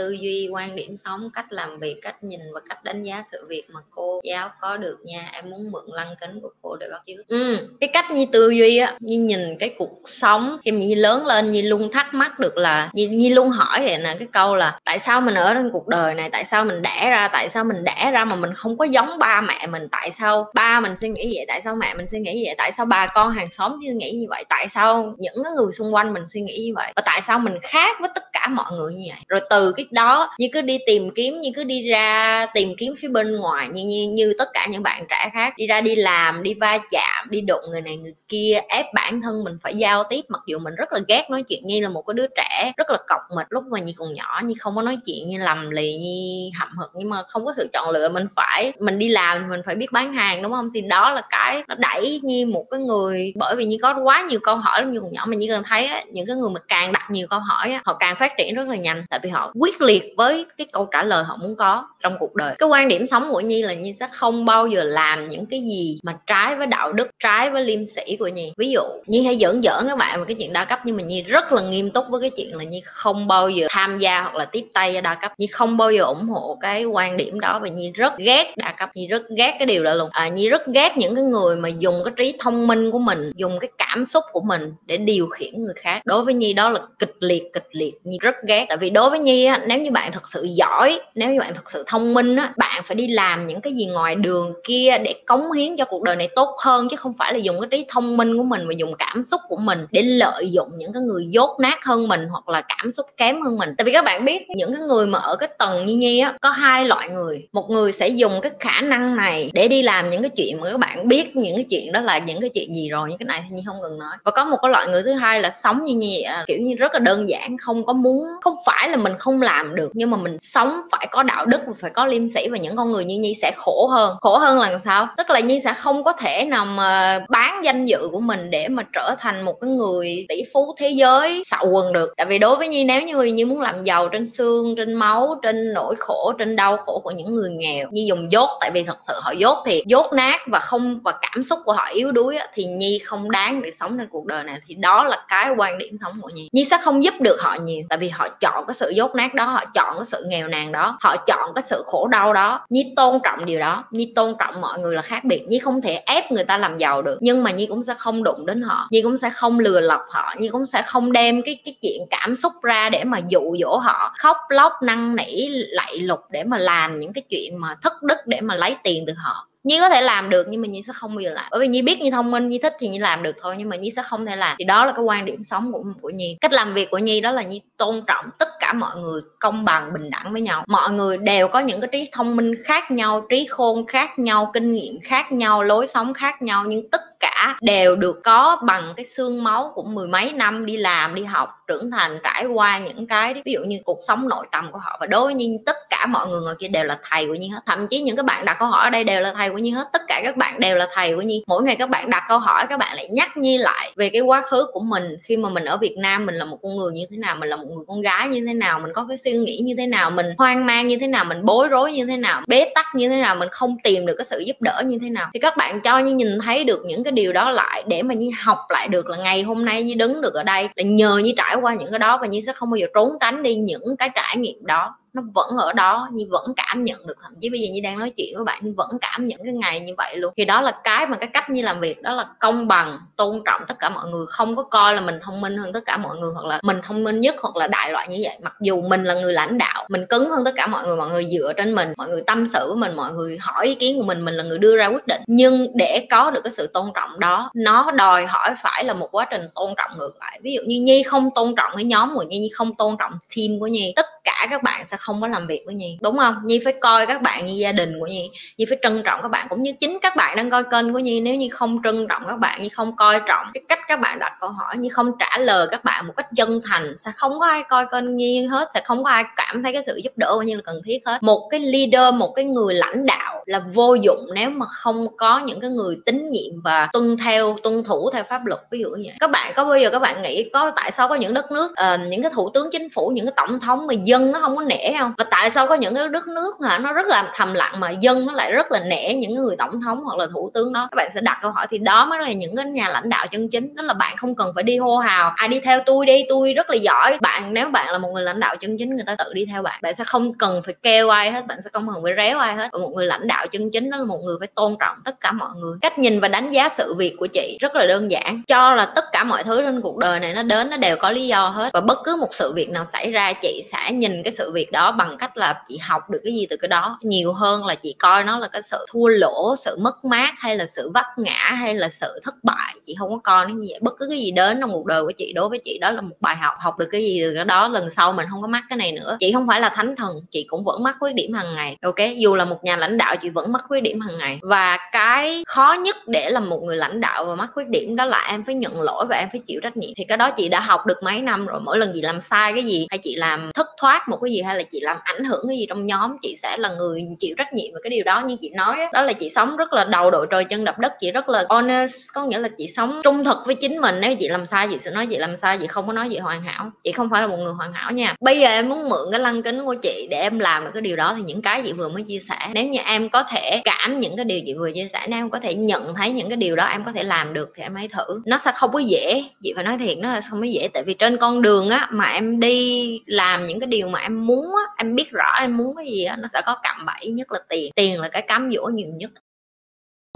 Tư duy quan điểm sống cách làm việc cách nhìn và cách đánh giá sự việc mà cô giáo có được nha. Em muốn mượn lăng kính của cô để bắt chước ừ, cái cách như tư duy á như nhìn cái cuộc sống khi như lớn lên như luôn thắc mắc được là như, như luôn hỏi vậy nè cái câu là tại sao mình ở trên cuộc đời này? Tại sao mình đẻ ra? Tại sao mình đẻ ra mà mình không có giống ba mẹ mình? Tại sao ba mình suy nghĩ vậy? Tại sao mẹ mình suy nghĩ vậy? Tại sao bà con hàng xóm suy nghĩ như vậy? Tại sao những người xung quanh mình suy nghĩ như vậy? Và tại sao mình khác với tất cả mọi người như vậy? Rồi từ cái đó như cứ đi tìm kiếm như cứ đi ra tìm kiếm phía bên ngoài như như, như tất cả những bạn trẻ khác đi ra đi làm đi va chạm đi đụng người này người kia ép bản thân mình phải giao tiếp. Mặc dù mình rất là ghét nói chuyện như là một cái đứa trẻ rất là cọc mịch lúc mà như còn nhỏ như không có nói chuyện như lầm lì như hậm hực nhưng mà không có sự chọn lựa. Mình phải mình đi làm mình phải biết bán hàng đúng không? Thì đó là cái nó đẩy như một cái người bởi vì như có quá nhiều câu hỏi như còn nhỏ mình như cần thấy á, những cái người mà càng đặt nhiều câu hỏi á, họ càng phát triển rất là nhanh tại vì họ quyết liệt với cái câu trả lời họ muốn có trong cuộc đời. Cái quan điểm sống của nhi là nhi sẽ không bao giờ làm những cái gì mà trái với đạo đức trái với liêm sĩ của nhi. Ví dụ nhi hay giỡn giỡn các bạn về cái chuyện đa cấp nhưng mà nhi rất là nghiêm túc với cái chuyện là nhi không bao giờ tham gia hoặc là tiếp tay đa cấp. Nhi không bao giờ ủng hộ cái quan điểm đó và nhi rất ghét đa cấp. Nhi rất ghét cái điều đó luôn. À, nhi rất ghét những cái người mà dùng cái trí thông minh của mình dùng cái cảm xúc của mình để điều khiển người khác. Đối với nhi đó là kịch liệt kịch liệt. Nhi rất ghét. Tại vì đối với nhi nếu như bạn thật sự giỏi, nếu như bạn thật sự thông minh á, bạn phải đi làm những cái gì ngoài đường kia để cống hiến cho cuộc đời này tốt hơn, chứ không phải là dùng cái trí thông minh của mình và dùng cảm xúc của mình để lợi dụng những cái người dốt nát hơn mình hoặc là cảm xúc kém hơn mình. Tại vì các bạn biết, những cái người mà ở cái tầng như nhi á, có hai loại người. Một người sẽ dùng cái khả năng này để đi làm những cái chuyện mà các bạn biết những cái chuyện đó là những cái chuyện gì rồi, những cái này thì nhi không cần nói. Và có một cái loại người thứ hai là sống như nhi kiểu như rất là đơn giản, không có muốn, không phải là mình không làm được. Nhưng mà mình sống phải có đạo đức và phải có liêm sĩ và những con người như nhi sẽ khổ hơn. Khổ hơn là sao? Tức là nhi sẽ không có thể nào mà bán danh dự của mình để mà trở thành một cái người tỷ phú thế giới xạo quần được. Tại vì đối với nhi, nếu như nhi muốn làm giàu trên xương, trên máu, trên nỗi khổ, trên đau khổ của những người nghèo, nhi dùng dốt. Tại vì thật sự họ dốt thì dốt nát và không, và cảm xúc của họ yếu đuối thì nhi không đáng để sống trên cuộc đời này. Thì đó là cái quan điểm sống của nhi. Nhi sẽ không giúp được họ nhiều, tại vì họ chọn cái sự dốt nát đó họ chọn cái sự nghèo nàn đó, họ chọn cái sự khổ đau đó. Nhi tôn trọng điều đó, nhi tôn trọng mọi người là khác biệt. Nhi không thể ép người ta làm giàu được, nhưng mà nhi cũng sẽ không đụng đến họ. Nhi cũng sẽ không lừa lọc họ. Nhi cũng sẽ không đem cái cái chuyện cảm xúc ra để mà dụ dỗ họ, khóc lóc, năn nỉ, lạy lục để mà làm những cái chuyện mà thất đức để mà lấy tiền từ họ. Nhi có thể làm được nhưng mà Nhi sẽ không bao giờ làm. Bởi vì Nhi biết Nhi thông minh, Nhi thích thì Nhi làm được thôi, nhưng mà Nhi sẽ không thể làm. Thì đó là cái quan điểm sống của của Nhi. Cách làm việc của Nhi đó là Nhi tôn trọng tất cả mọi người, công bằng, bình đẳng với nhau. Mọi người đều có những cái trí thông minh khác nhau, trí khôn khác nhau, kinh nghiệm khác nhau, lối sống khác nhau, nhưng tất cả đều được có bằng cái xương máu của mười mấy năm đi làm, đi học, trưởng thành, trải qua những cái, ví dụ như cuộc sống nội tâm của họ. Và đối với Nhi, tất cả mọi người ngồi kia đều là thầy của Nhi hết. Thậm chí những các bạn đặt câu hỏi ở đây đều là thầy của Nhi hết. Tất cả các bạn đều là thầy của Nhi. Mỗi ngày các bạn đặt câu hỏi, các bạn lại nhắc Nhi lại về cái quá khứ của mình. Khi mà mình ở Việt Nam, mình là một con người như thế nào, mình là một người con gái như thế nào, mình có cái suy nghĩ như thế nào, mình hoang mang như thế nào, mình bối rối như thế nào, bế tắc như thế nào, mình không tìm được cái sự giúp đỡ như thế nào. Thì các bạn cho như nhìn thấy được những cái điều đó lại để mà như học lại được là ngày hôm nay như đứng được ở đây là nhờ như trải qua những cái đó và như sẽ không bao giờ trốn tránh đi những cái trải nghiệm đó nó vẫn ở đó như vẫn cảm nhận được, thậm chí bây giờ như đang nói chuyện với bạn nhưng vẫn cảm nhận cái ngày như vậy luôn. Thì đó là cái mà cái cách như làm việc, đó là công bằng, tôn trọng tất cả mọi người, không có coi là mình thông minh hơn tất cả mọi người hoặc là mình thông minh nhất hoặc là đại loại như vậy. Mặc dù mình là người lãnh đạo, mình cứng hơn tất cả mọi người mọi người dựa trên mình, mọi người tâm sự với mình, mọi người hỏi ý kiến của mình mình là người đưa ra quyết định. Nhưng để có được cái sự tôn trọng đó, nó đòi hỏi phải là một quá trình tôn trọng ngược lại. Ví dụ như nhi không tôn trọng cái nhóm của nhi nhi không tôn trọng team của nhi, tất cả các bạn sẽ không có làm việc với nhi. Đúng không? Nhi phải coi các bạn như gia đình của nhi. Nhi phải trân trọng các bạn cũng như chính các bạn đang coi kênh của nhi. Nếu như không trân trọng các bạn như không coi trọng cái cách các bạn đặt câu hỏi như không trả lời các bạn một cách chân thành sẽ không có ai coi kênh nhi hết sẽ không có ai cảm thấy cái sự giúp đỡ như là cần thiết hết. Một cái leader một cái người lãnh đạo là vô dụng nếu mà không có những cái người tín nhiệm và tuân theo tuân thủ theo pháp luật. Ví dụ như vậy. Các bạn có bao giờ các bạn nghĩ có tại sao có những đất nước uh, những cái thủ tướng chính phủ những cái tổng thống mà dân nó không có nể không? Và tại sao có những cái đất nước hả nó rất là thầm lặng mà dân nó lại rất là nể những người tổng thống hoặc là thủ tướng đó? Các bạn sẽ đặt câu hỏi thì đó mới là những cái nhà lãnh đạo chân chính. Đó là bạn không cần phải đi hô hào ai à, đi theo tôi đi tôi rất là giỏi. Bạn nếu bạn là một người lãnh đạo chân chính người ta tự đi theo bạn. Bạn sẽ không cần phải kêu ai hết bạn sẽ không cần phải réo ai hết. Và một người lãnh đạo chân chính đó là một người phải tôn trọng tất cả mọi người. Cách nhìn và đánh giá sự việc của chị rất là đơn giản. Cho là tất cả mọi thứ trên cuộc đời này nó đến, nó đều có lý do hết. Và bất cứ một sự việc nào xảy ra, chị sẽ nhìn cái sự việc đó bằng cách là chị học được cái gì từ cái đó. Nhiều hơn là chị coi nó là cái sự thua lỗ, sự mất mát, hay là sự vấp ngã, hay là sự thất bại. Chị không có coi nó như vậy. Bất cứ cái gì đến trong cuộc đời của chị, đối với chị, đó là một bài học. Học được cái gì từ cái đó, lần sau mình không có mắc cái này nữa. Chị không phải là thánh thần, chị cũng vẫn mắc khuyết điểm hàng ngày. Ok, dù là một nhà lãnh đạo, chị vẫn mắc khuyết điểm hàng ngày. Và cái khó nhất để làm một người lãnh đạo và mắc khuyết điểm đó là em phải nhận lỗi và em phải chịu trách nhiệm. Thì cái đó chị đã học được mấy năm rồi mỗi lần chị làm sai cái gì hay chị làm thất thoát một cái gì hay là chị làm ảnh hưởng cái gì trong nhóm chị sẽ là người chịu trách nhiệm về cái điều đó. Như chị nói đó, đó là chị sống rất là đầu đội trời chân đập đất chị rất là honest. Có nghĩa là chị sống trung thực với chính mình. Nếu chị làm sai chị sẽ nói chị làm sai chị không có nói chị hoàn hảo. Chị không phải là một người hoàn hảo nha. Bây giờ em muốn mượn cái lăng kính của chị để em làm được cái điều đó thì những cái chị vừa mới chia sẻ nếu như em có thể cảm những cái điều chị vừa chia sẻ nếu em có thể nhận thấy những cái điều đó em có thể làm được thì em hãy thử. Nó sẽ không có dễ chị phải nói thiệt, nó là không có dễ. Tại vì trên con đường á, mà em đi làm những cái điều mà em muốn á, em biết rõ em muốn cái gì á, nó sẽ có cạm bẫy, nhất là tiền. Tiền là cái cám dỗ nhiều nhất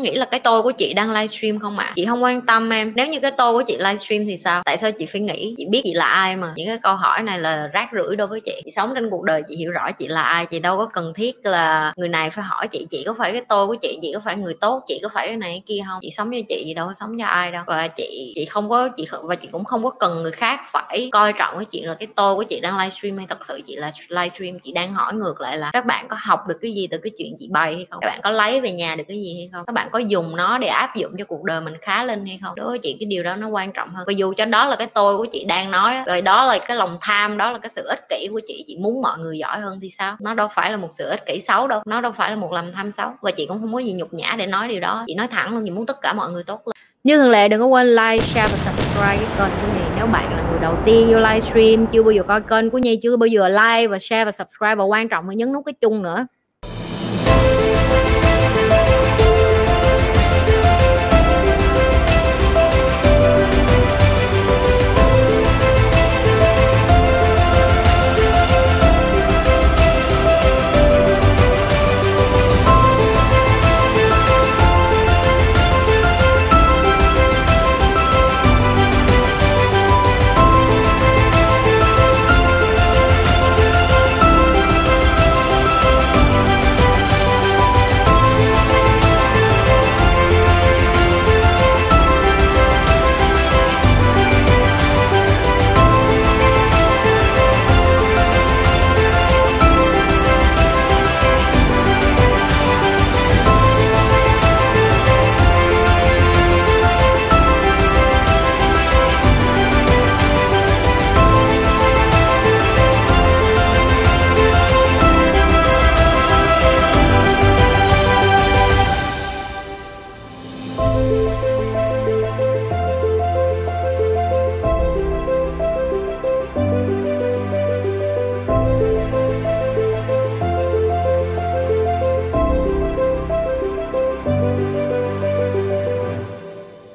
nghĩ là cái tôi của chị đang livestream không ạ? À? chị không quan tâm em. Nếu như cái tôi của chị livestream thì sao? Tại sao chị phải nghĩ chị biết chị là ai mà? Những cái câu hỏi này là rác rưởi đối với chị. Chị sống trên cuộc đời chị hiểu rõ chị là ai, chị đâu có cần thiết là người này phải hỏi chị chị có phải cái tôi của chị chị có phải người tốt, chị có phải cái này cái kia không? Chị sống với chị gì đâu có sống cho ai đâu. Và chị chị không có, chị và chị cũng không có cần người khác phải coi trọng cái chuyện là cái tôi của chị đang livestream hay thật sự chị là livestream. Chị đang hỏi ngược lại là các bạn có học được cái gì từ cái chuyện chị bày hay không? Các bạn có lấy về nhà được cái gì hay không? Các bạn bạn có dùng nó để áp dụng cho cuộc đời mình khá lên hay không? Đối với chị cái điều đó nó quan trọng hơn. Và dù cho đó là cái tôi của chị đang nói rồi đó là cái lòng tham đó là cái sự ích kỷ của chị chị muốn mọi người giỏi hơn thì sao? Nó đâu phải là một sự ích kỷ xấu đâu nó đâu phải là một lòng tham xấu. Và chị cũng không có gì nhục nhã để nói điều đó. Chị nói thẳng luôn chị muốn tất cả mọi người tốt lên. Như thường lệ đừng có quên like, share và subscribe cái kênh của Nhi. Nếu bạn là người đầu tiên vô livestream Chưa bao giờ coi kênh của Nhi Chưa bao giờ like và share và subscribe Và quan trọng là nhấn nút cái chung nữa.